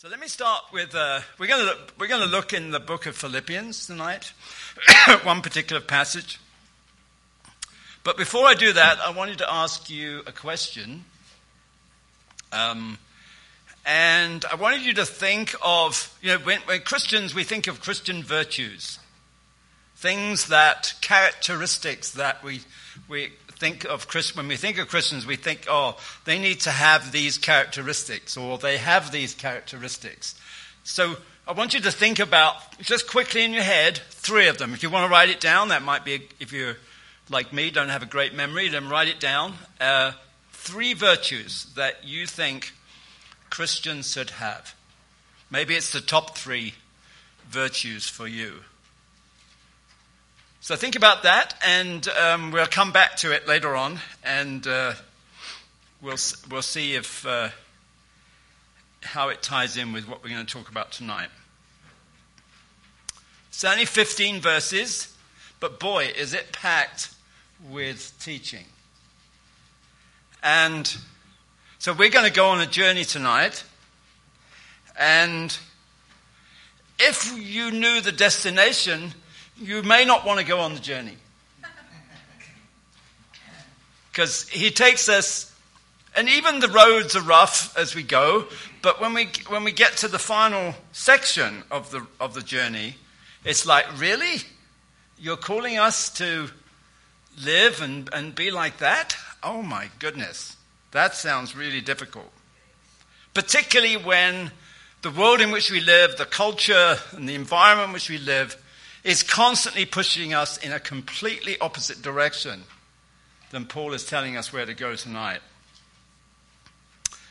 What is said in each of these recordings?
So let me start with uh, we're going to we're going to look in the book of Philippians tonight, one particular passage. But before I do that, I wanted to ask you a question, um, and I wanted you to think of you know when, when Christians we think of Christian virtues, things that characteristics that we we think of Christ, when we think of Christians, we think, oh, they need to have these characteristics, or they have these characteristics. So I want you to think about, just quickly in your head, three of them. If you want to write it down, that might be, if you're like me, don't have a great memory, then write it down. Uh, three virtues that you think Christians should have. Maybe it's the top three virtues for you. So think about that, and um, we'll come back to it later on, and uh, we'll we'll see if uh, how it ties in with what we're going to talk about tonight. It's only 15 verses, but boy, is it packed with teaching. And so we're going to go on a journey tonight, and if you knew the destination you may not want to go on the journey. Because he takes us, and even the roads are rough as we go, but when we, when we get to the final section of the, of the journey, it's like, really? You're calling us to live and, and be like that? Oh my goodness. That sounds really difficult. Particularly when the world in which we live, the culture and the environment in which we live, is constantly pushing us in a completely opposite direction than Paul is telling us where to go tonight.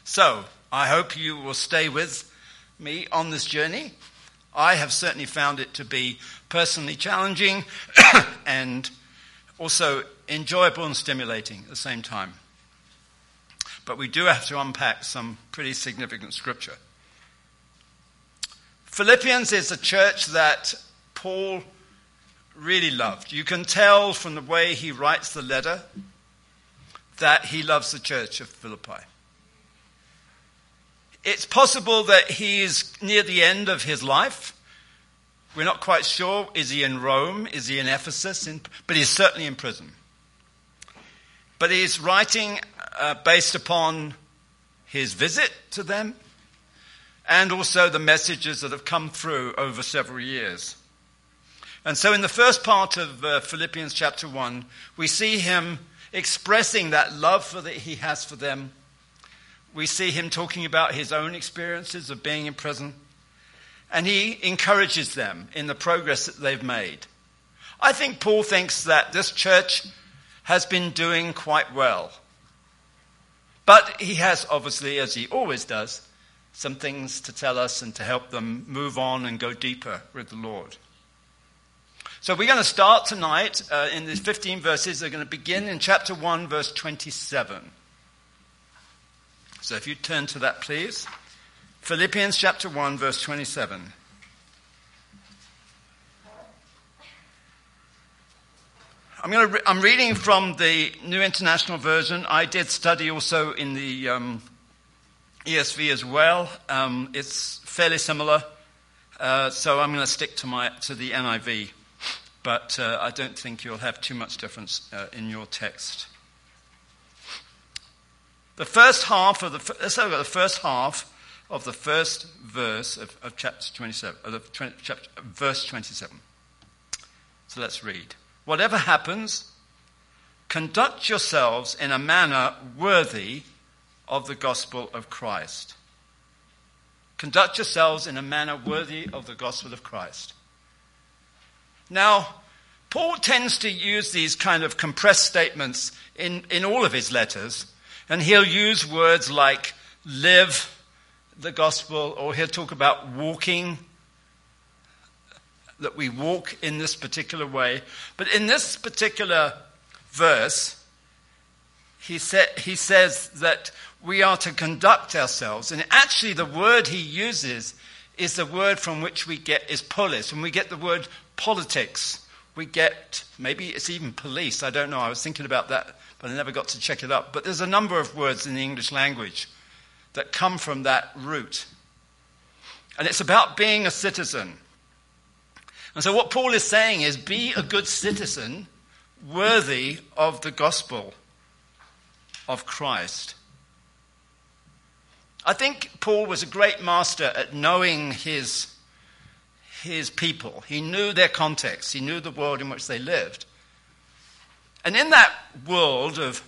So, I hope you will stay with me on this journey. I have certainly found it to be personally challenging and also enjoyable and stimulating at the same time. But we do have to unpack some pretty significant scripture. Philippians is a church that Paul really loved. You can tell from the way he writes the letter that he loves the church of Philippi. It's possible that he is near the end of his life. We're not quite sure. Is he in Rome? Is he in Ephesus? In, but he's certainly in prison. But he's writing uh, based upon his visit to them and also the messages that have come through over several years. And so, in the first part of uh, Philippians chapter 1, we see him expressing that love that he has for them. We see him talking about his own experiences of being in prison. And he encourages them in the progress that they've made. I think Paul thinks that this church has been doing quite well. But he has, obviously, as he always does, some things to tell us and to help them move on and go deeper with the Lord. So we're going to start tonight uh, in these 15 verses. They're going to begin in chapter 1, verse 27. So if you turn to that, please. Philippians chapter 1, verse 27. I'm, going to re- I'm reading from the New International Version. I did study also in the um, ESV as well. Um, it's fairly similar, uh, so I'm going to stick to my to the NIV but uh, I don't think you'll have too much difference uh, in your text. The first half of the let's at the first half of the first verse of, of chapter 27, of 20, chapter, verse 27. So let's read. Whatever happens, conduct yourselves in a manner worthy of the gospel of Christ. Conduct yourselves in a manner worthy of the gospel of Christ. Now, Paul tends to use these kind of compressed statements in, in all of his letters, and he'll use words like live the gospel, or he'll talk about walking, that we walk in this particular way. But in this particular verse, he, sa- he says that we are to conduct ourselves. And actually, the word he uses is the word from which we get is polis, and we get the word politics. We get, maybe it's even police, I don't know. I was thinking about that, but I never got to check it up. But there's a number of words in the English language that come from that root. And it's about being a citizen. And so, what Paul is saying is be a good citizen worthy of the gospel of Christ. I think Paul was a great master at knowing his, his people. He knew their context, he knew the world in which they lived. And in that world of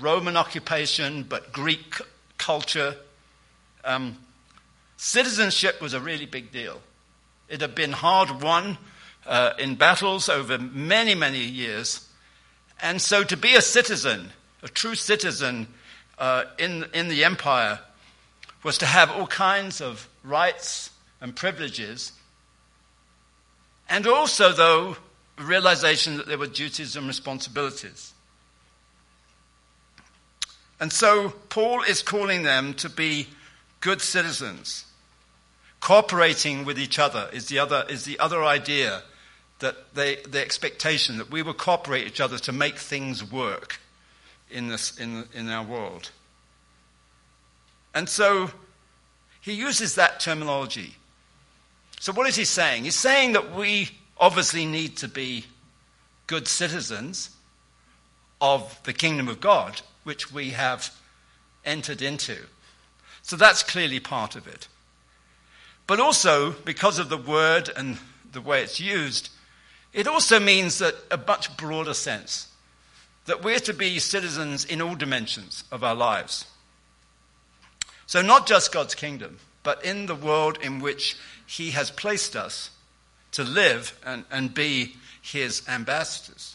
Roman occupation, but Greek culture, um, citizenship was a really big deal. It had been hard won uh, in battles over many, many years. And so to be a citizen, a true citizen uh, in, in the empire, was to have all kinds of rights and privileges, and also, though, realization that there were duties and responsibilities. And so, Paul is calling them to be good citizens. Cooperating with each other is the other, is the other idea that they, the expectation that we will cooperate each other to make things work in, this, in, in our world. And so he uses that terminology. So, what is he saying? He's saying that we obviously need to be good citizens of the kingdom of God, which we have entered into. So, that's clearly part of it. But also, because of the word and the way it's used, it also means that a much broader sense that we're to be citizens in all dimensions of our lives. So, not just God's kingdom, but in the world in which He has placed us to live and, and be His ambassadors.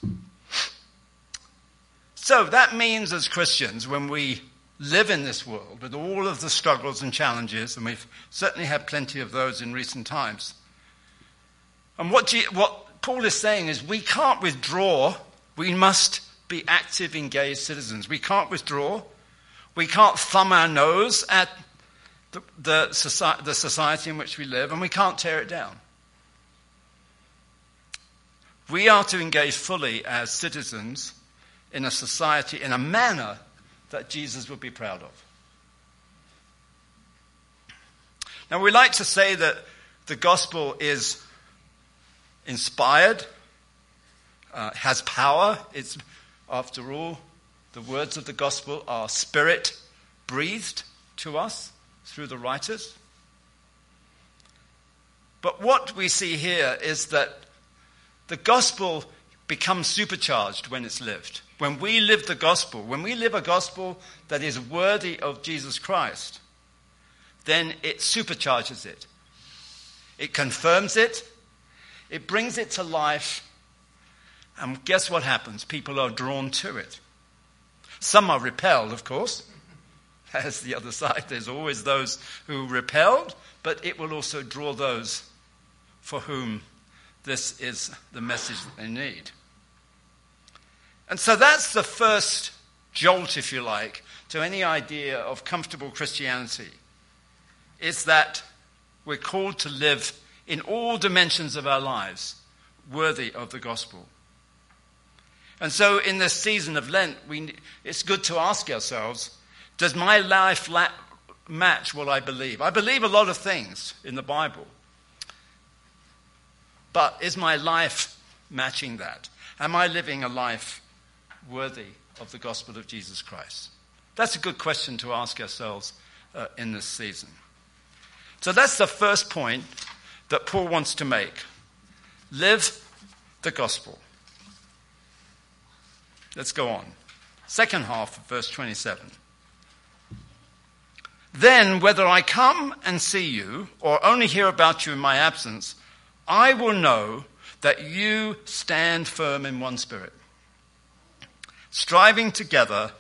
So, that means as Christians, when we live in this world with all of the struggles and challenges, and we've certainly had plenty of those in recent times. And what, G- what Paul is saying is we can't withdraw, we must be active, engaged citizens. We can't withdraw, we can't thumb our nose at the, the, society, the society in which we live, and we can't tear it down. We are to engage fully as citizens in a society in a manner that Jesus would be proud of. Now, we like to say that the gospel is inspired, uh, has power. It's, after all, the words of the gospel are spirit breathed to us through the writers. But what we see here is that the gospel becomes supercharged when it's lived. When we live the gospel, when we live a gospel that is worthy of Jesus Christ, then it supercharges it. It confirms it, it brings it to life, and guess what happens? People are drawn to it. Some are repelled, of course. As the other side. There's always those who repelled, but it will also draw those for whom this is the message that they need. And so that's the first jolt, if you like, to any idea of comfortable Christianity. Is that we're called to live in all dimensions of our lives worthy of the gospel. And so, in this season of Lent, we, it's good to ask ourselves does my life la- match what I believe? I believe a lot of things in the Bible. But is my life matching that? Am I living a life worthy of the gospel of Jesus Christ? That's a good question to ask ourselves uh, in this season. So that's the first point that Paul wants to make. Live the gospel. Let's go on. Second half of verse 27. Then, whether I come and see you or only hear about you in my absence, I will know that you stand firm in one spirit, striving together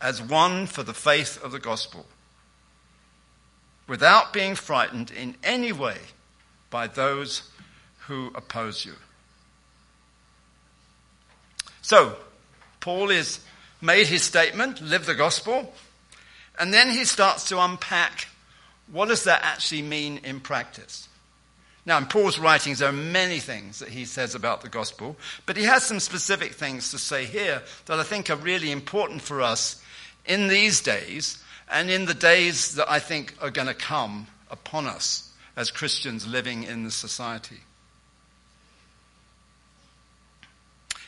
as one for the faith of the gospel, without being frightened in any way by those who oppose you. So, Paul has made his statement, live the gospel. And then he starts to unpack what does that actually mean in practice. Now, in Paul's writings, there are many things that he says about the gospel, but he has some specific things to say here that I think are really important for us in these days and in the days that I think are going to come upon us as Christians living in the society.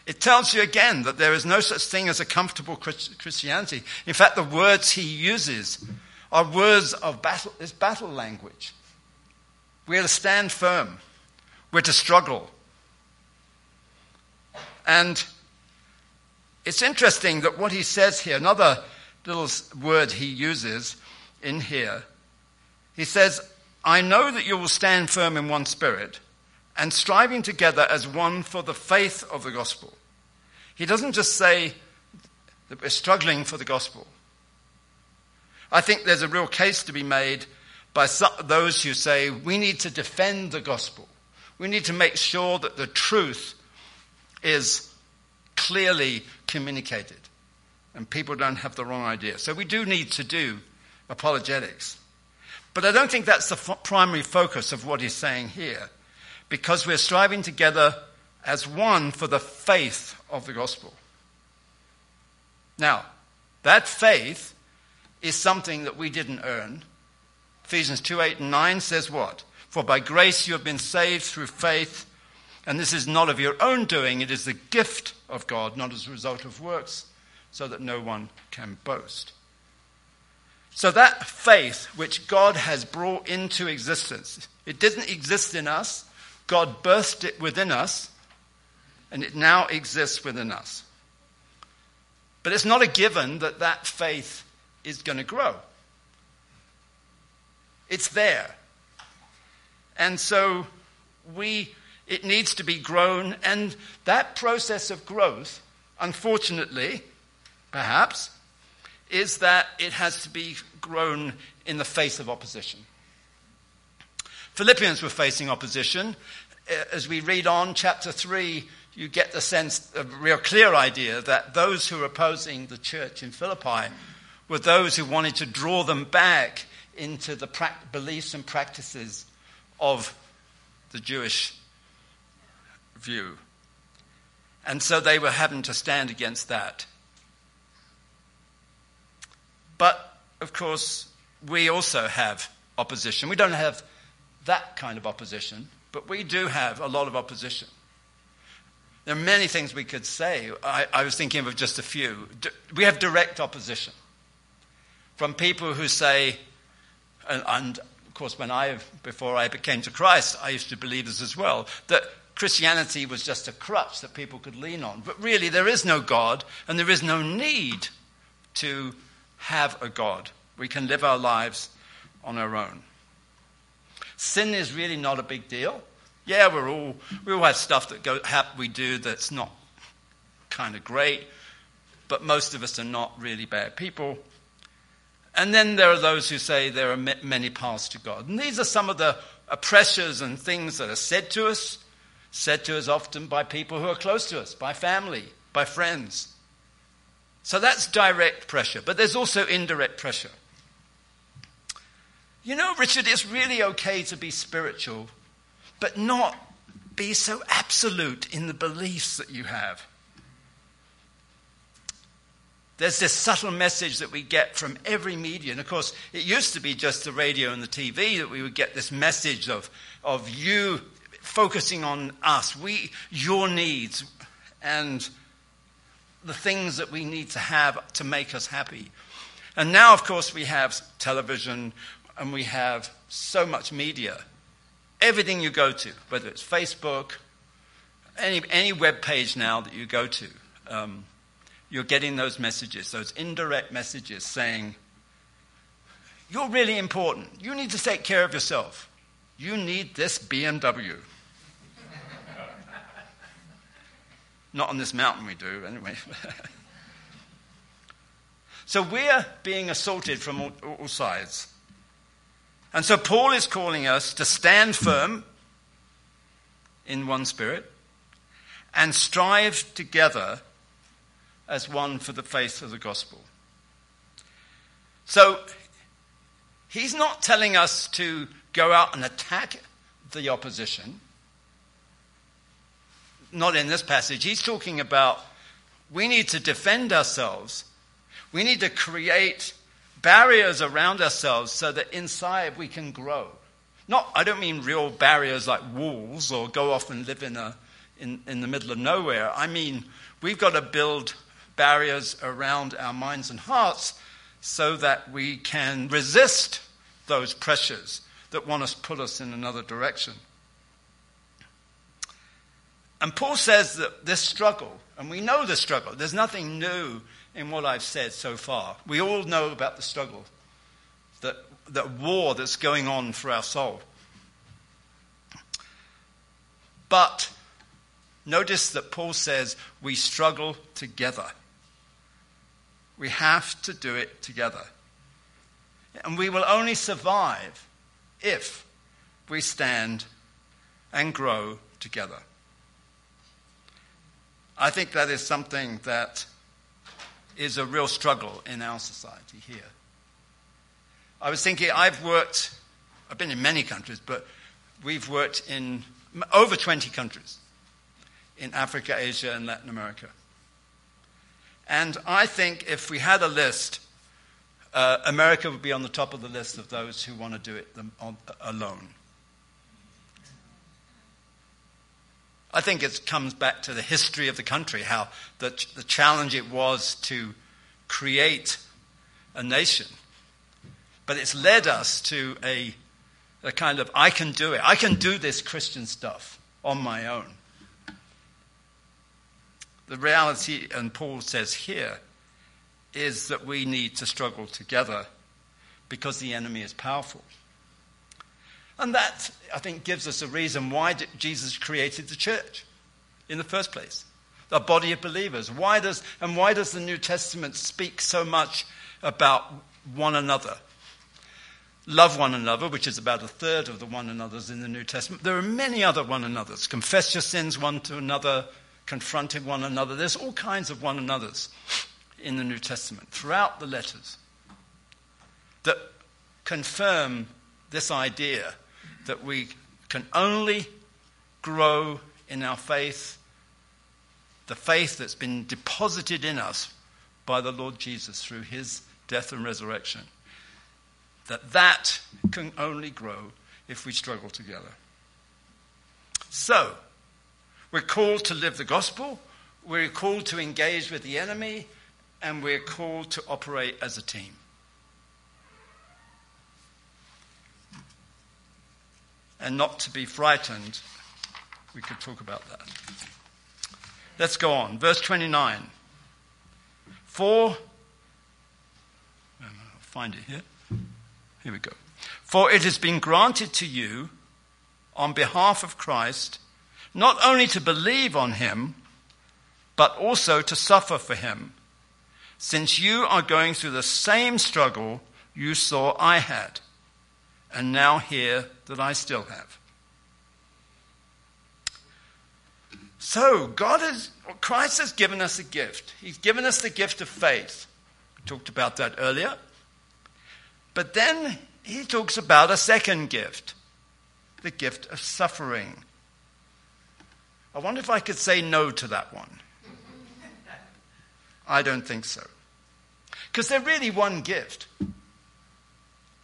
It tells you again that there is no such thing as a comfortable Christianity. In fact, the words he uses are words of battle, it's battle language. We're to stand firm. We're to struggle. And it's interesting that what he says here, another little word he uses in here, he says, I know that you will stand firm in one spirit and striving together as one for the faith of the gospel. He doesn't just say that we're struggling for the gospel. I think there's a real case to be made by those who say we need to defend the gospel. We need to make sure that the truth is clearly communicated and people don't have the wrong idea. So we do need to do apologetics. But I don't think that's the f- primary focus of what he's saying here, because we're striving together as one for the faith of the gospel. Now, that faith is something that we didn't earn. Ephesians 2 8 and 9 says what? For by grace you have been saved through faith, and this is not of your own doing, it is the gift of God, not as a result of works, so that no one can boast. So that faith which God has brought into existence, it didn't exist in us. God birthed it within us, and it now exists within us. But it's not a given that that faith is going to grow. It's there. And so we it needs to be grown and that process of growth unfortunately perhaps is that it has to be grown in the face of opposition. Philippians were facing opposition. Uh, as we read on, chapter 3, you get the sense, a real clear idea that those who were opposing the church in Philippi were those who wanted to draw them back into the pra- beliefs and practices of the Jewish view. And so they were having to stand against that. But, of course, we also have opposition. We don't have that kind of opposition, but we do have a lot of opposition. There are many things we could say. I, I was thinking of just a few. We have direct opposition from people who say, and, and of course, when I, before I became to Christ, I used to believe this as well, that Christianity was just a crutch that people could lean on. But really, there is no God, and there is no need to have a God. We can live our lives on our own. Sin is really not a big deal. Yeah, we're all we all have stuff that go, we do that's not kind of great, but most of us are not really bad people. And then there are those who say there are many paths to God. And these are some of the pressures and things that are said to us, said to us often by people who are close to us, by family, by friends. So that's direct pressure, but there's also indirect pressure. You know, Richard, it's really okay to be spiritual, but not be so absolute in the beliefs that you have. There's this subtle message that we get from every media. And of course, it used to be just the radio and the TV that we would get this message of, of you focusing on us, we, your needs, and the things that we need to have to make us happy. And now, of course, we have television and we have so much media. Everything you go to, whether it's Facebook, any, any web page now that you go to, um, you're getting those messages, those indirect messages saying, You're really important. You need to take care of yourself. You need this BMW. Not on this mountain, we do, anyway. so we're being assaulted from all, all sides. And so Paul is calling us to stand firm in one spirit and strive together as one for the faith of the gospel. So he's not telling us to go out and attack the opposition not in this passage. He's talking about we need to defend ourselves. We need to create barriers around ourselves so that inside we can grow. Not, I don't mean real barriers like walls or go off and live in, a, in, in the middle of nowhere. I mean, we've got to build barriers around our minds and hearts so that we can resist those pressures that want to pull us in another direction. And Paul says that this struggle, and we know the struggle, there's nothing new in what I've said so far. We all know about the struggle, that, that war that's going on for our soul. But notice that Paul says we struggle together. We have to do it together. And we will only survive if we stand and grow together. I think that is something that is a real struggle in our society here. I was thinking, I've worked, I've been in many countries, but we've worked in over 20 countries in Africa, Asia, and Latin America. And I think if we had a list, uh, America would be on the top of the list of those who want to do it on, alone. I think it comes back to the history of the country, how the, the challenge it was to create a nation. But it's led us to a, a kind of, I can do it. I can do this Christian stuff on my own. The reality, and Paul says here, is that we need to struggle together because the enemy is powerful. And that, I think, gives us a reason why Jesus created the church in the first place. The body of believers. Why does, and why does the New Testament speak so much about one another? Love one another, which is about a third of the one another's in the New Testament. There are many other one another's. Confess your sins one to another, confronting one another. There's all kinds of one another's in the New Testament throughout the letters that confirm this idea that we can only grow in our faith, the faith that's been deposited in us by the Lord Jesus through his death and resurrection. That that can only grow if we struggle together. So, we're called to live the gospel, we're called to engage with the enemy, and we're called to operate as a team. And not to be frightened. We could talk about that. Let's go on. Verse 29. For, um, I'll find it here. Here we go. For it has been granted to you on behalf of Christ not only to believe on him, but also to suffer for him, since you are going through the same struggle you saw I had and now hear that I still have. So, God has, Christ has given us a gift. He's given us the gift of faith. We talked about that earlier. But then he talks about a second gift the gift of suffering. I wonder if I could say no to that one. I don't think so. Because they're really one gift.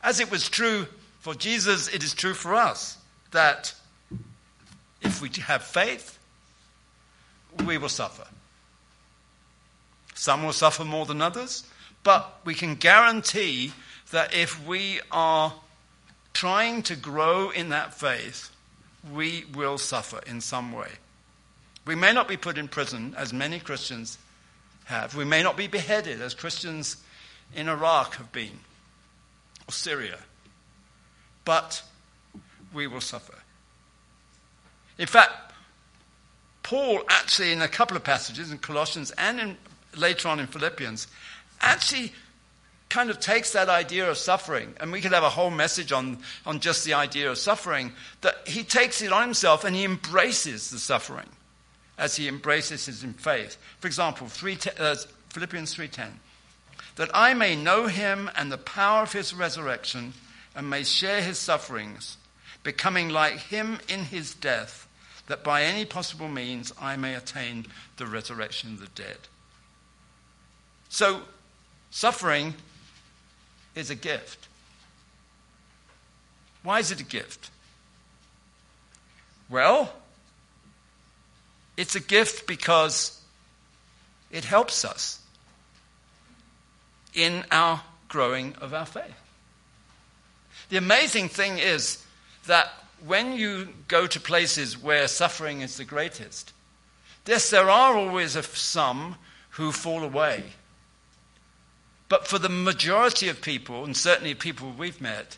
As it was true for Jesus, it is true for us that if we have faith, we will suffer. Some will suffer more than others, but we can guarantee that if we are trying to grow in that faith, we will suffer in some way. We may not be put in prison, as many Christians have. We may not be beheaded, as Christians in Iraq have been, or Syria but we will suffer. In fact, Paul actually, in a couple of passages in Colossians and in, later on in Philippians, actually kind of takes that idea of suffering, and we could have a whole message on, on just the idea of suffering, that he takes it on himself and he embraces the suffering as he embraces his faith. For example, 3, uh, Philippians 3.10, that I may know him and the power of his resurrection and may share his sufferings, becoming like him in his death, that by any possible means I may attain the resurrection of the dead. So, suffering is a gift. Why is it a gift? Well, it's a gift because it helps us in our growing of our faith. The amazing thing is that when you go to places where suffering is the greatest, yes, there are always some who fall away. But for the majority of people, and certainly people we've met,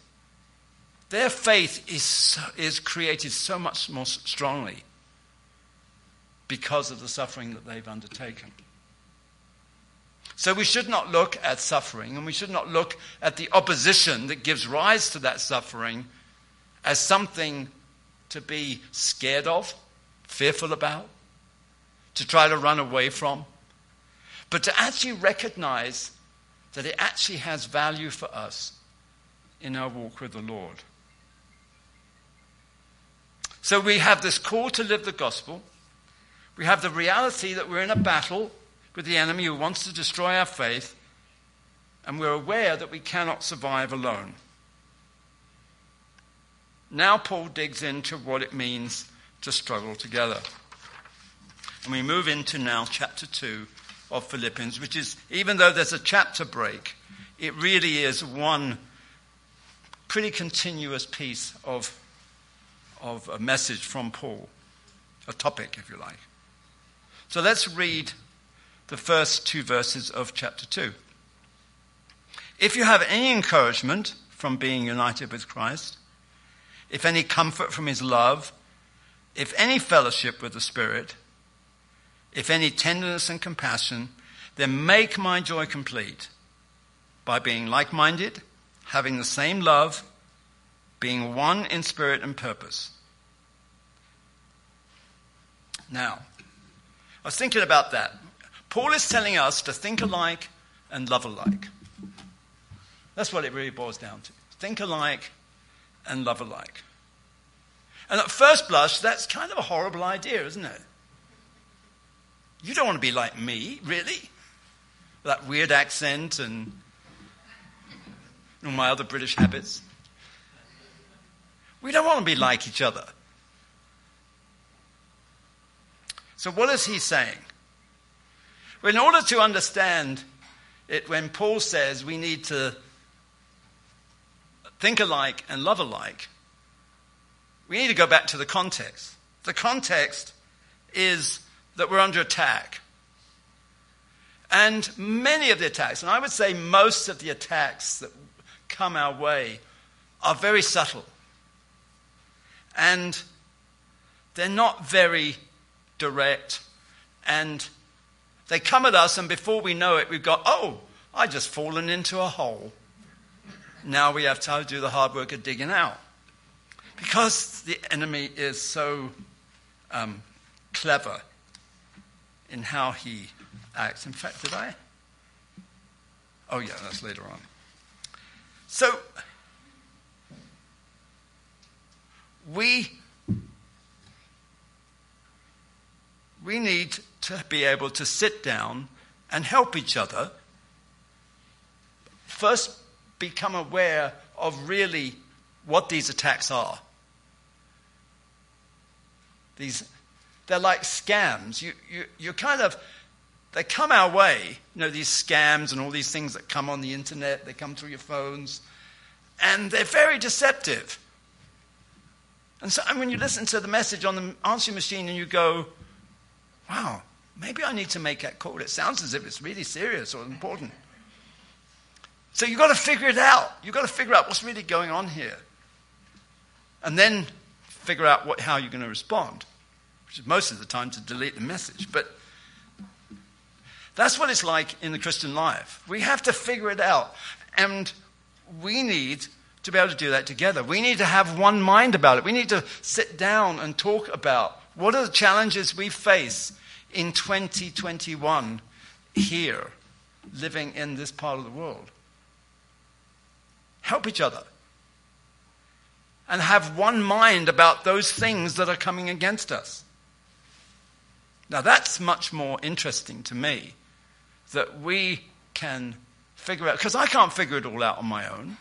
their faith is, is created so much more strongly because of the suffering that they've undertaken. So we should not look at suffering and we should not look at the opposition that gives rise to that suffering as something to be scared of, fearful about, to try to run away from, but to actually recognize that it actually has value for us in our walk with the Lord. So we have this call to live the gospel. We have the reality that we're in a battle with the enemy who wants to destroy our faith. And we're aware that we cannot survive alone. Now, Paul digs into what it means to struggle together. And we move into now chapter 2 of Philippians, which is, even though there's a chapter break, it really is one pretty continuous piece of, of a message from Paul, a topic, if you like. So let's read the first two verses of chapter 2. If you have any encouragement from being united with Christ, if any comfort from his love, if any fellowship with the Spirit, if any tenderness and compassion, then make my joy complete by being like minded, having the same love, being one in spirit and purpose. Now, I was thinking about that. Paul is telling us to think alike and love alike. That's what it really boils down to. Think alike and love alike. And at first blush, that's kind of a horrible idea, isn't it? You don't want to be like me, really? That weird accent and all my other British habits. We don't want to be like each other. So, what is he saying? In order to understand it, when Paul says we need to think alike and love alike, we need to go back to the context. The context is that we're under attack. And many of the attacks, and I would say most of the attacks that come our way, are very subtle. And they're not very direct. And they come at us, and before we know it, we've got, oh, I just fallen into a hole. Now we have to do the hard work of digging out. Because the enemy is so um, clever in how he acts. In fact, did I? Oh, yeah, that's later on. So, we, we need to be able to sit down and help each other. First, become aware of really what these attacks are. These, they're like scams. You, you, you kind of, they come our way, you know, these scams and all these things that come on the internet, they come through your phones, and they're very deceptive. And so and when you listen to the message on the answering machine and you go, wow, maybe I need to make that call. It sounds as if it's really serious or important. So you've got to figure it out. You've got to figure out what's really going on here. And then figure out what, how you're going to respond, which is most of the time to delete the message. But that's what it's like in the Christian life. We have to figure it out. And we need to be able to do that together. We need to have one mind about it. We need to sit down and talk about what are the challenges we face in 2021 here, living in this part of the world. Help each other. And have one mind about those things that are coming against us. Now, that's much more interesting to me that we can figure out, because I can't figure it all out on my own.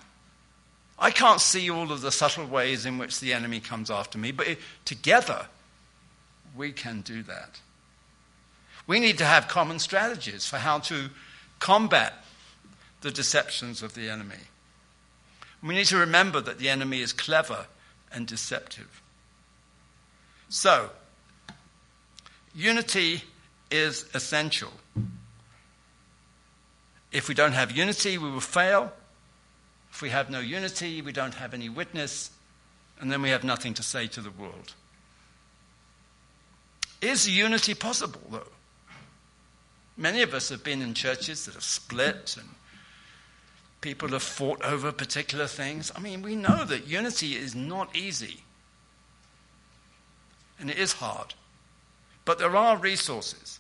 I can't see all of the subtle ways in which the enemy comes after me, but it, together we can do that. We need to have common strategies for how to combat the deceptions of the enemy. We need to remember that the enemy is clever and deceptive. So, unity is essential. If we don't have unity, we will fail. If we have no unity, we don't have any witness, and then we have nothing to say to the world. Is unity possible, though? Many of us have been in churches that have split and people have fought over particular things. I mean, we know that unity is not easy. And it is hard. But there are resources.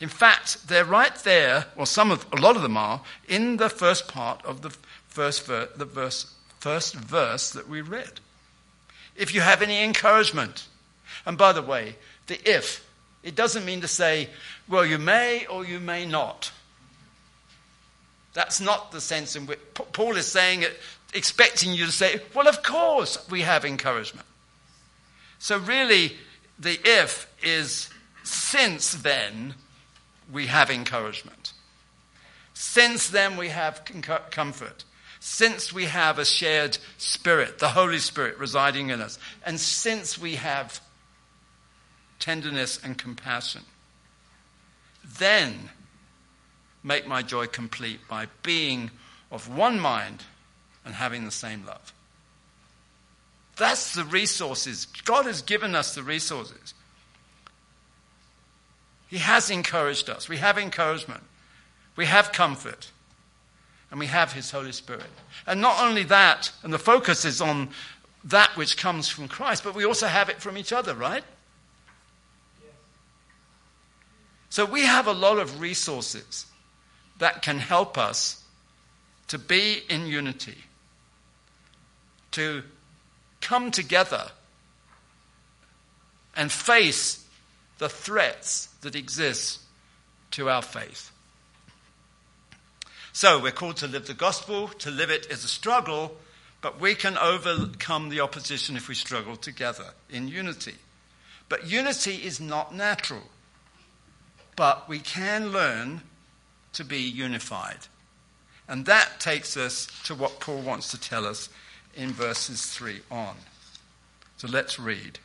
In fact, they're right there, or some of, a lot of them are, in the first part of the first, ver- the verse, first verse that we read. If you have any encouragement, and by the way, the if, it doesn't mean to say, well, you may or you may not. That's not the sense in which Paul is saying it, expecting you to say, well, of course we have encouragement. So, really, the if is since then we have encouragement. Since then we have comfort. Since we have a shared spirit, the Holy Spirit residing in us. And since we have tenderness and compassion, then make my joy complete by being of one mind and having the same love. That's the resources. God has given us the resources. He has encouraged us. We have encouragement. We have comfort. And we have His Holy Spirit. And not only that, and the focus is on that which comes from Christ, but we also have it from each other, right? So we have a lot of resources that can help us to be in unity, to come together and face the threats that exist to our faith. So we're called to live the gospel, to live it is a struggle, but we can overcome the opposition if we struggle together in unity. But unity is not natural. But we can learn to be unified. And that takes us to what Paul wants to tell us in verses 3 on. So let's read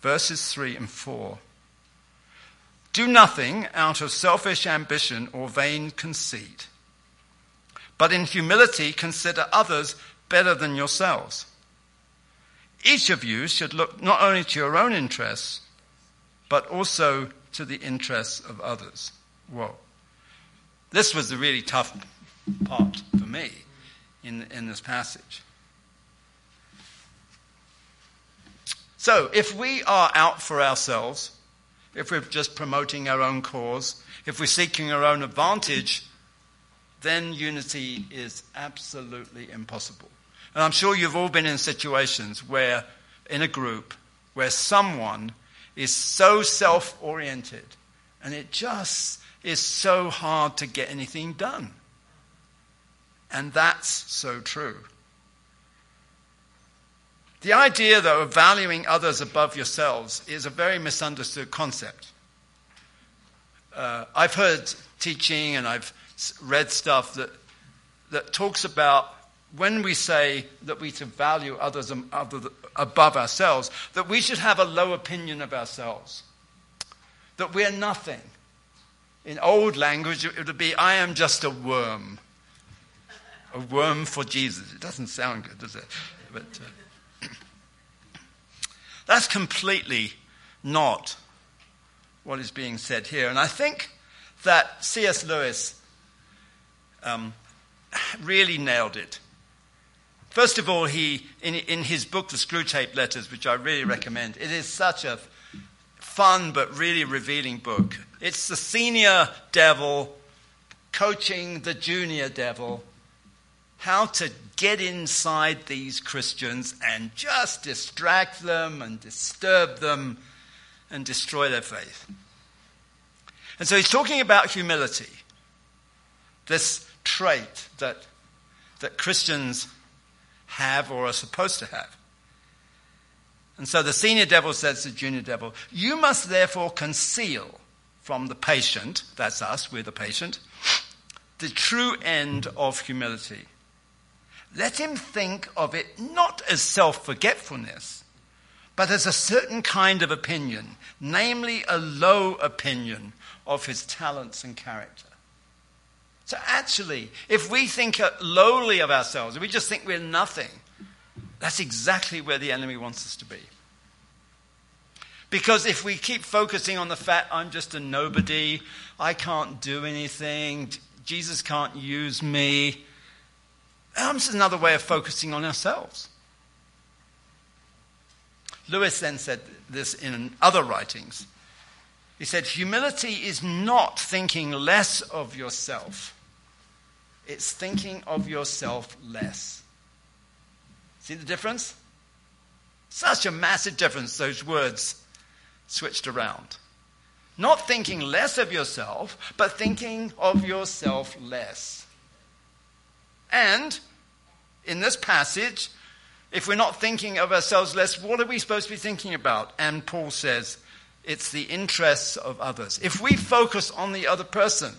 verses 3 and 4. Do nothing out of selfish ambition or vain conceit, but in humility consider others better than yourselves. Each of you should look not only to your own interests, but also to the interests of others. Whoa. This was the really tough part for me in, in this passage. So, if we are out for ourselves, if we're just promoting our own cause, if we're seeking our own advantage, then unity is absolutely impossible. And I'm sure you've all been in situations where, in a group, where someone is so self oriented and it just is so hard to get anything done. And that's so true. The idea, though, of valuing others above yourselves is a very misunderstood concept. Uh, I've heard teaching and I've read stuff that, that talks about when we say that we to value others above ourselves, that we should have a low opinion of ourselves, that we're nothing. In old language, it would be, I am just a worm. A worm for Jesus. It doesn't sound good, does it? But. Uh, that's completely not what is being said here. And I think that C.S. Lewis um, really nailed it. First of all, he, in, in his book, The Screwtape Letters, which I really recommend, it is such a fun but really revealing book. It's the senior devil coaching the junior devil how to get inside these Christians and just distract them and disturb them and destroy their faith. And so he's talking about humility, this trait that, that Christians have or are supposed to have. And so the senior devil says to the junior devil, You must therefore conceal from the patient, that's us, we're the patient, the true end of humility. Let him think of it not as self forgetfulness, but as a certain kind of opinion, namely a low opinion of his talents and character. So, actually, if we think uh, lowly of ourselves, if we just think we're nothing, that's exactly where the enemy wants us to be. Because if we keep focusing on the fact I'm just a nobody, I can't do anything, Jesus can't use me, um, that's another way of focusing on ourselves. Lewis then said this in other writings. He said, Humility is not thinking less of yourself, it's thinking of yourself less. See the difference? Such a massive difference, those words switched around. Not thinking less of yourself, but thinking of yourself less. And in this passage, if we're not thinking of ourselves less, what are we supposed to be thinking about? And Paul says, it's the interests of others. If we focus on the other person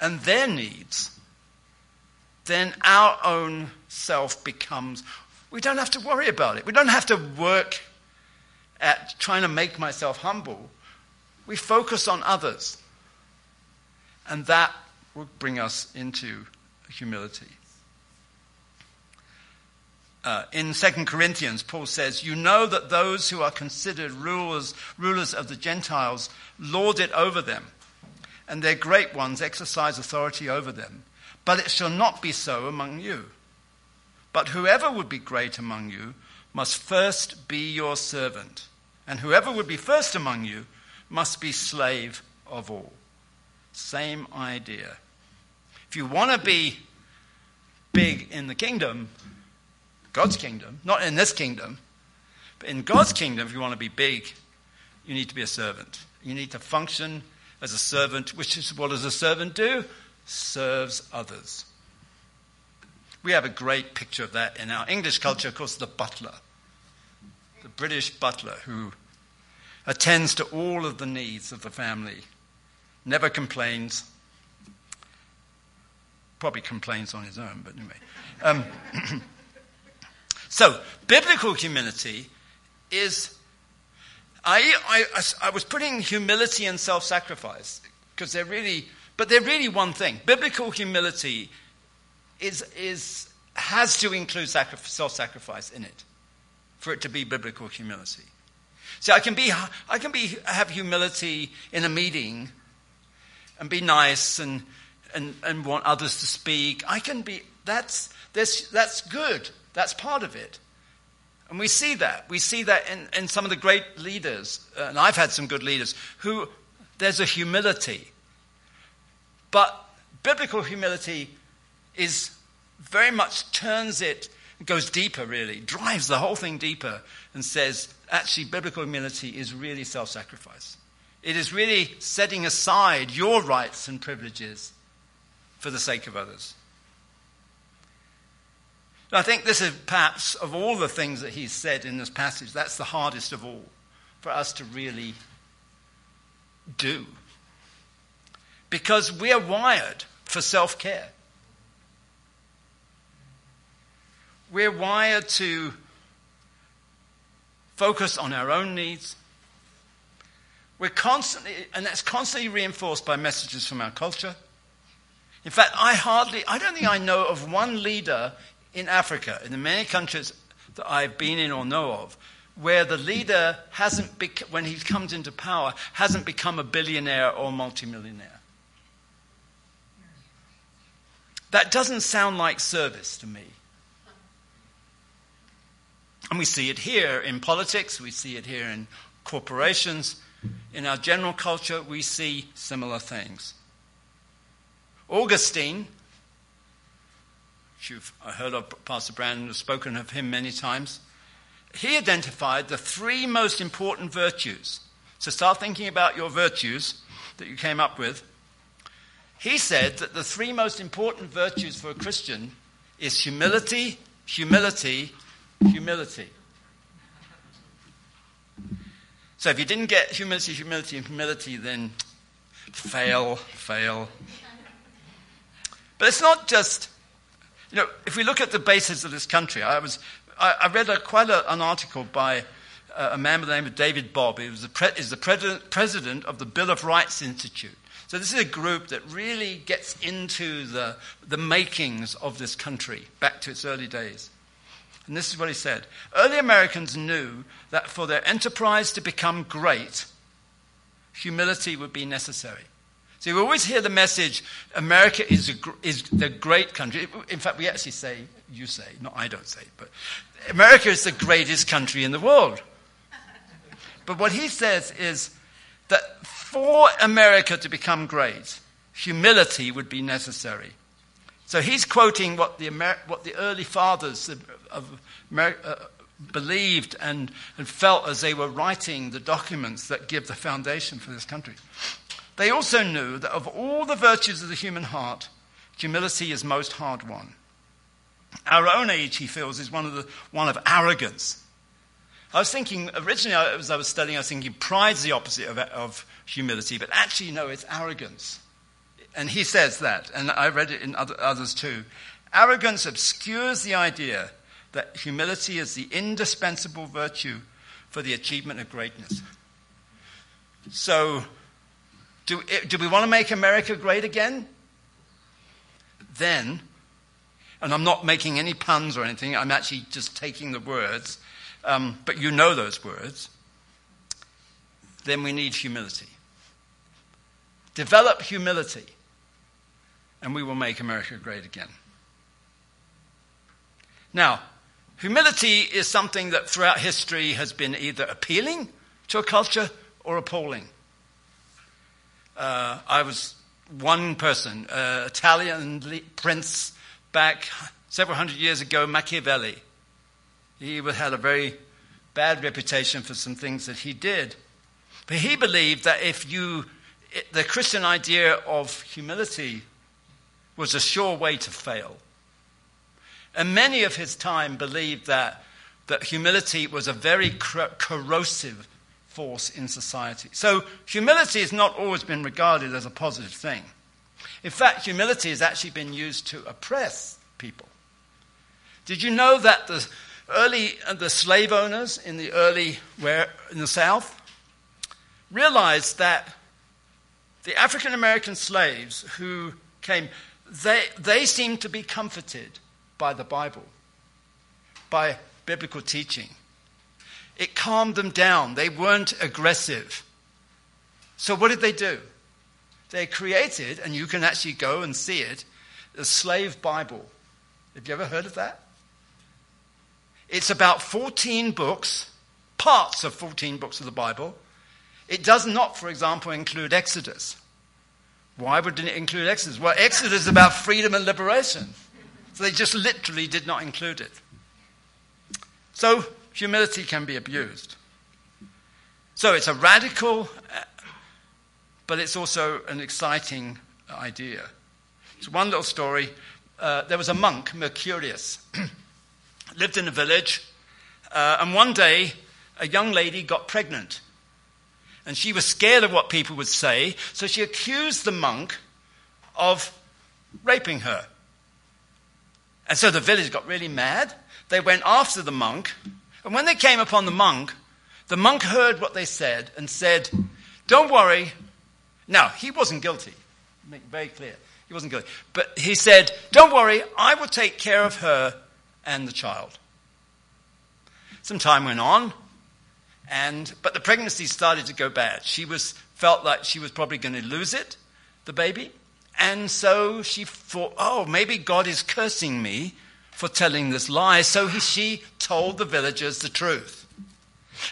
and their needs, then our own self becomes, we don't have to worry about it. We don't have to work at trying to make myself humble. We focus on others. And that will bring us into humility. Uh, in 2 Corinthians, Paul says, You know that those who are considered rulers, rulers of the Gentiles lord it over them, and their great ones exercise authority over them. But it shall not be so among you. But whoever would be great among you must first be your servant, and whoever would be first among you must be slave of all. Same idea. If you want to be big in the kingdom, God's kingdom, not in this kingdom, but in God's kingdom, if you want to be big, you need to be a servant. You need to function as a servant, which is what does a servant do? Serves others. We have a great picture of that in our English culture, of course, the butler. The British butler who attends to all of the needs of the family, never complains, probably complains on his own, but anyway. Um, So, biblical humility is. I, I, I was putting humility and self sacrifice because they're really, but they're really one thing. Biblical humility is, is, has to include self sacrifice in it for it to be biblical humility. See, I can, be, I can be, have humility in a meeting and be nice and, and, and want others to speak. I can be, that's, that's, that's good. That's part of it. And we see that. We see that in, in some of the great leaders, uh, and I've had some good leaders, who there's a humility. But biblical humility is very much turns it, goes deeper really, drives the whole thing deeper, and says actually biblical humility is really self sacrifice. It is really setting aside your rights and privileges for the sake of others. I think this is perhaps, of all the things that he's said in this passage, that's the hardest of all for us to really do. Because we are wired for self care. We're wired to focus on our own needs. We're constantly, and that's constantly reinforced by messages from our culture. In fact, I hardly, I don't think I know of one leader in Africa, in the many countries that I've been in or know of, where the leader hasn't, bec- when he comes into power, hasn't become a billionaire or multimillionaire. That doesn't sound like service to me. And we see it here in politics, we see it here in corporations. In our general culture, we see similar things. Augustine you've heard of Pastor Brandon, has spoken of him many times. He identified the three most important virtues. So start thinking about your virtues that you came up with. He said that the three most important virtues for a Christian is humility, humility, humility. So if you didn't get humility, humility, and humility, then fail, fail. But it's not just, you know, if we look at the basis of this country, I was, I, I read a, quite a, an article by uh, a man by the name of David Bobb. He was the pre- is the pre- president of the Bill of Rights Institute. So this is a group that really gets into the, the makings of this country back to its early days. And this is what he said. Early Americans knew that for their enterprise to become great, humility would be necessary. So we always hear the message America is, a, is the great country. In fact, we actually say, you say, not I don't say, but America is the greatest country in the world. But what he says is that for America to become great, humility would be necessary. So he's quoting what the, Amer- what the early fathers of, America, uh, believed and, and felt as they were writing the documents that give the foundation for this country. They also knew that of all the virtues of the human heart, humility is most hard won. Our own age, he feels, is one of, the, one of arrogance. I was thinking, originally, as I was studying, I was thinking pride's the opposite of, of humility, but actually, no, it's arrogance. And he says that, and I read it in other, others too. Arrogance obscures the idea that humility is the indispensable virtue for the achievement of greatness. So, do, do we want to make America great again? Then, and I'm not making any puns or anything, I'm actually just taking the words um, but you know those words, then we need humility. Develop humility, and we will make America great again. Now, humility is something that throughout history has been either appealing to a culture or appalling. Uh, I was one person, uh, Italian prince back several hundred years ago, Machiavelli. He had a very bad reputation for some things that he did. But he believed that if you, the Christian idea of humility was a sure way to fail. And many of his time believed that, that humility was a very corrosive force in society. So humility has not always been regarded as a positive thing. In fact, humility has actually been used to oppress people. Did you know that the early uh, the slave owners in the early where in the South realized that the African American slaves who came, they, they seemed to be comforted by the Bible, by biblical teaching. It calmed them down. They weren't aggressive. So, what did they do? They created, and you can actually go and see it, the slave Bible. Have you ever heard of that? It's about 14 books, parts of 14 books of the Bible. It does not, for example, include Exodus. Why would it include Exodus? Well, Exodus is about freedom and liberation. So they just literally did not include it. So humility can be abused. So it's a radical, but it's also an exciting idea. It's one little story. Uh, there was a monk, Macarius. lived in a village, uh, and one day a young lady got pregnant. And she was scared of what people would say, so she accused the monk of raping her. And so the village got really mad. They went after the monk, and when they came upon the monk, the monk heard what they said and said, Don't worry. Now, he wasn't guilty. Make very clear. He wasn't guilty. But he said, Don't worry, I will take care of her and the child. Some time went on, and but the pregnancy started to go bad. She was felt like she was probably going to lose it, the baby, and so she thought, "Oh, maybe God is cursing me for telling this lie." So he, she told the villagers the truth.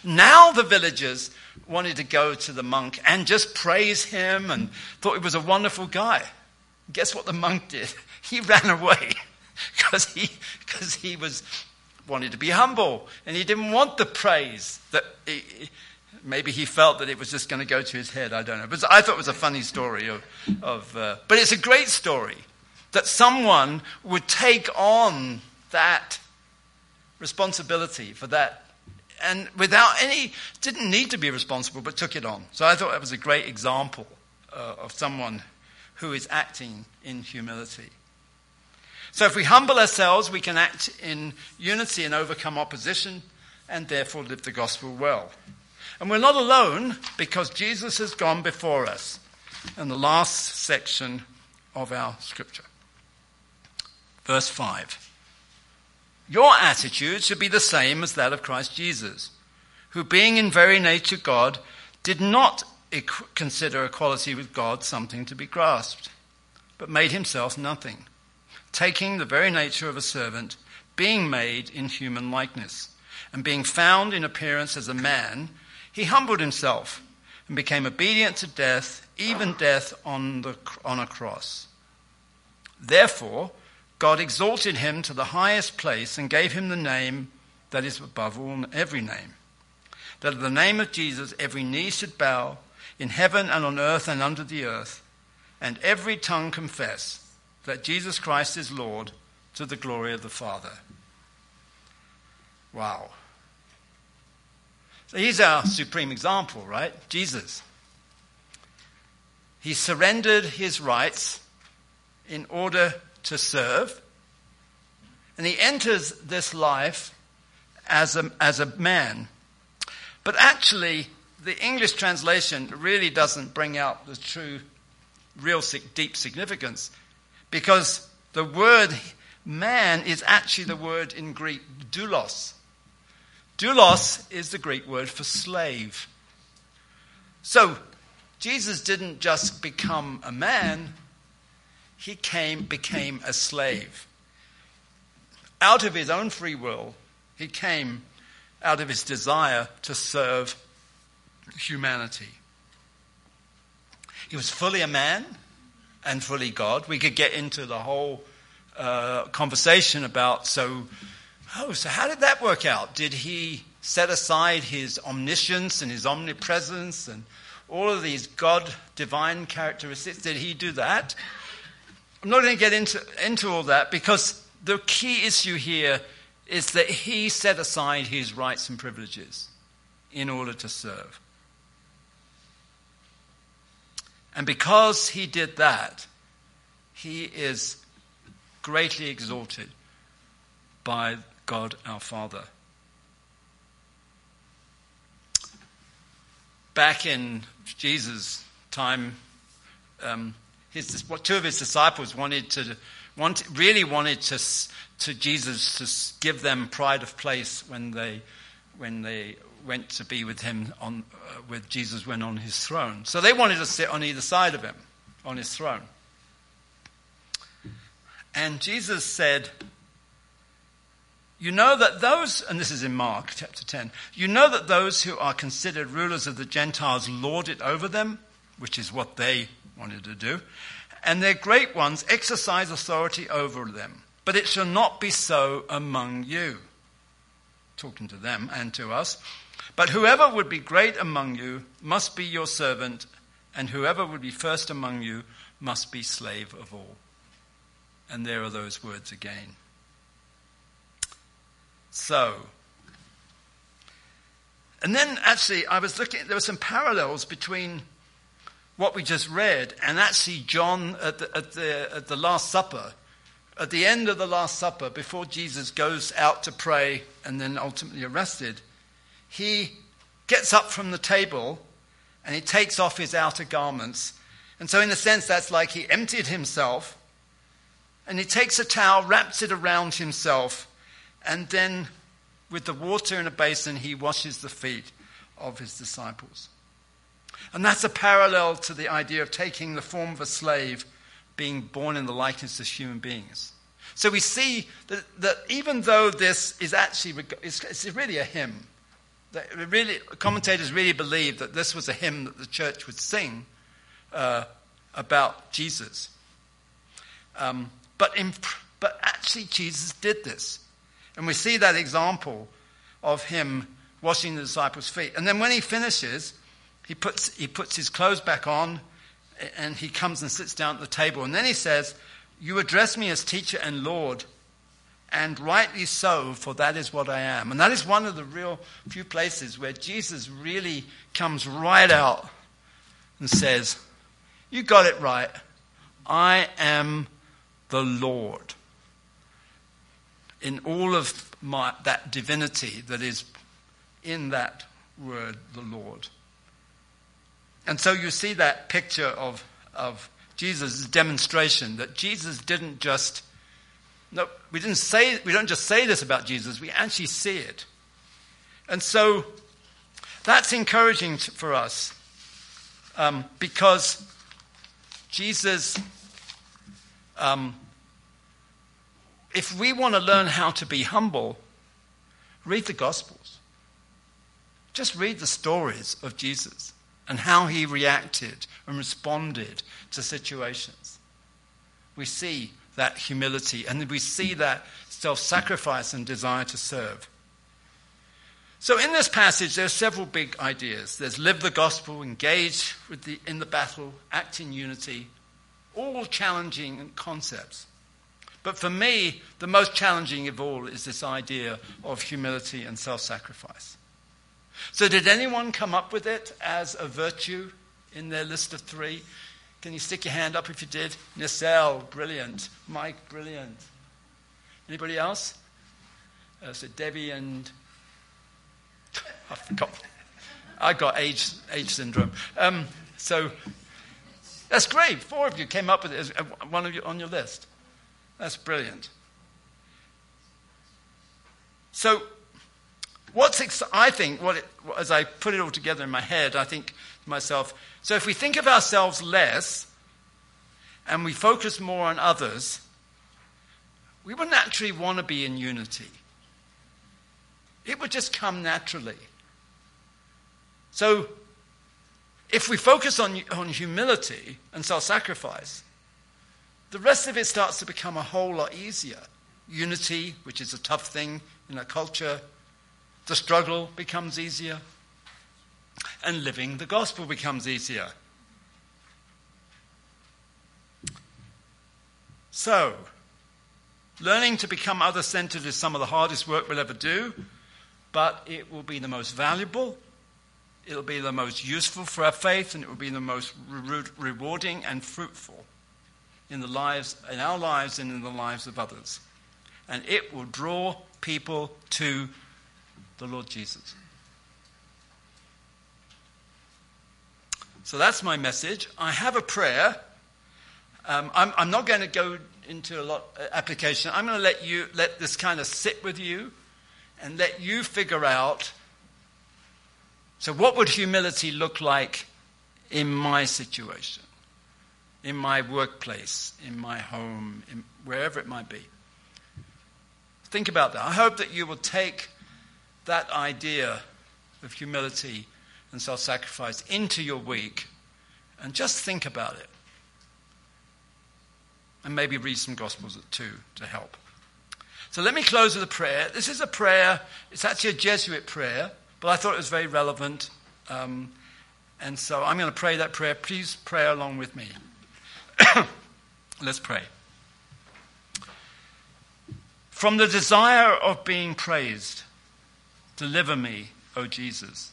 Now the villagers wanted to go to the monk and just praise him and thought he was a wonderful guy. Guess what the monk did? He ran away because he, cause he was, wanted to be humble and he didn't want the praise that he, maybe he felt that it was just going to go to his head. I don't know. But I thought it was a funny story of, of uh, but it's a great story that someone would take on that responsibility for that and without any, didn't need to be responsible, but took it on. So I thought that was a great example uh, of someone who is acting in humility. So if we humble ourselves, we can act in unity and overcome opposition and therefore live the gospel well. And we're not alone because Jesus has gone before us in the last section of our scripture. Verse 5. Your attitude should be the same as that of Christ Jesus, who, being in very nature God, did not consider equality with God something to be grasped, but made himself nothing, taking the very nature of a servant, being made in human likeness, and being found in appearance as a man, he humbled himself and became obedient to death, even death on, the, on a cross. Therefore, God exalted him to the highest place and gave him the name that is above all every name. That at the name of Jesus every knee should bow in heaven and on earth and under the earth, and every tongue confess that Jesus Christ is Lord to the glory of the Father. Wow. So he's our supreme example, right? Jesus. He surrendered his rights in order to serve. And he enters this life as a, as a man. But actually, the English translation really doesn't bring out the true, real deep significance because the word man is actually the word in Greek doulos. Doulos is the Greek word for slave. So, Jesus didn't just become a man, he came, became a slave. Out of his own free will, he came out of his desire to serve humanity. He was fully a man and fully God. We could get into the whole uh, conversation about so, oh, so how did that work out? Did he set aside his omniscience and his omnipresence and all of these God divine characteristics? Did he do that? I'm not going to get into, into all that because the key issue here is that he set aside his rights and privileges in order to serve. And because he did that, he is greatly exalted by God our Father. Back in Jesus' time, um, his, two of his disciples wanted to, want, really wanted to, to Jesus to give them pride of place when they, when they went to be with him on, uh, with Jesus when on his throne. So they wanted to sit on either side of him, on his throne. And Jesus said, You know that those, and this is in Mark chapter 10, you know that those who are considered rulers of the Gentiles lord it over them, which is what they wanted to do, and their great ones exercise authority over them. But it shall not be so among you. Talking to them and to us. But whoever would be great among you must be your servant, and whoever would be first among you must be slave of all. And there are those words again. So, and then actually, I was looking, there were some parallels between what we just read and actually John at the, at the, at the Last Supper. At the end of the Last Supper, before Jesus goes out to pray and then ultimately arrested, he gets up from the table and he takes off his outer garments. And so, in a sense, that's like he emptied himself and he takes a towel, wraps it around himself, and then with the water in a basin, he washes the feet of his disciples. And that's a parallel to the idea of taking the form of a slave, being born in the likeness of human beings. So we see that, that even though this is actually, it's, it's really a hymn, that really, commentators really believe that this was a hymn that the church would sing uh, about Jesus. Um, but, in, but actually, Jesus did this. And we see that example of him washing the disciples' feet. And then when he finishes, he puts, he puts his clothes back on and he comes and sits down at the table. And then he says, You address me as teacher and Lord, and rightly so, for that is what I am. And that is one of the real few places where Jesus really comes right out and says, You got it right. I am the Lord. In all of my, that divinity that is in that word, the Lord. And so you see that picture of, of Jesus' demonstration that Jesus didn't just, no, we didn't say, we don't just say this about Jesus, we actually see it. And so that's encouraging for us um, because Jesus, um, if we want to learn how to be humble, read the Gospels. Just read the stories of Jesus and how he reacted and responded to situations. We see that humility and we see that self sacrifice and desire to serve. So, in this passage, there are several big ideas. There's live the gospel, engage the, in the battle, act in unity, all challenging concepts. But for me, the most challenging of all is this idea of humility and self sacrifice. So, did anyone come up with it as a virtue in their list of three? Can you stick your hand up if you did? Nissel, brilliant. Mike, brilliant. Anybody else? Uh, so, Debbie and. I forgot. I got age, age syndrome. Um, so, that's great. Four of you came up with it uh, one of you on your list. That's brilliant. So, What's ex- I think, what it, as I put it all together in my head, I think to myself, so if we think of ourselves less and we focus more on others, we would naturally want to be in unity. It would just come naturally. So, if we focus on, on humility and self sacrifice, the rest of it starts to become a whole lot easier. Unity, which is a tough thing in a culture, the struggle becomes easier, and living the gospel becomes easier. So, learning to become other centered is some of the hardest work we'll ever do, but it will be the most valuable, it'll be the most useful for our faith, and it will be the most re- rewarding and fruitful in the lives in our lives and in the lives of others. And it will draw people to the Lord Jesus. So that's my message. I have a prayer. Um, I'm, I'm, not going to go into a lot uh, application. I'm going to let you let this kind of sit with you, and let you figure out. So, what would humility look like in my situation, in my workplace, in my home, in wherever it might be? Think about that. I hope that you will take that idea of humility and self sacrifice into your week and just think about it. And maybe read some Gospels too to help. So let me close with a prayer. This is a prayer, it's actually a Jesuit prayer, but I thought it was very relevant. Um, and so I'm going to pray that prayer. Please pray along with me. Let's pray. From the desire of being praised, Deliver me, O Jesus,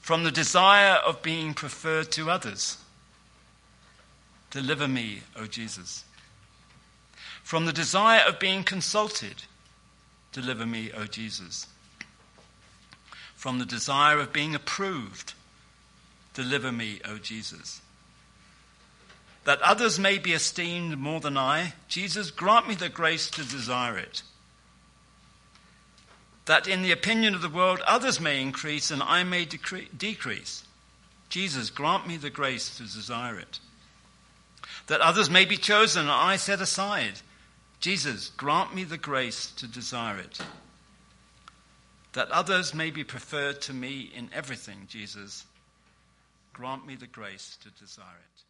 from the desire of being preferred to others. Deliver me, O Jesus. From the desire of being consulted. Deliver me, O Jesus. From the desire of being approved. Deliver me, O Jesus. That others may be esteemed more than I, Jesus, grant me the grace to desire it that in the opinion of the world others may increase and I may decre- decrease. Jesus, grant me the grace to desire it. That others may be chosen and I set aside. Jesus, grant me the grace to desire it. That others may be preferred to me in everything, Jesus, grant me the grace to desire it.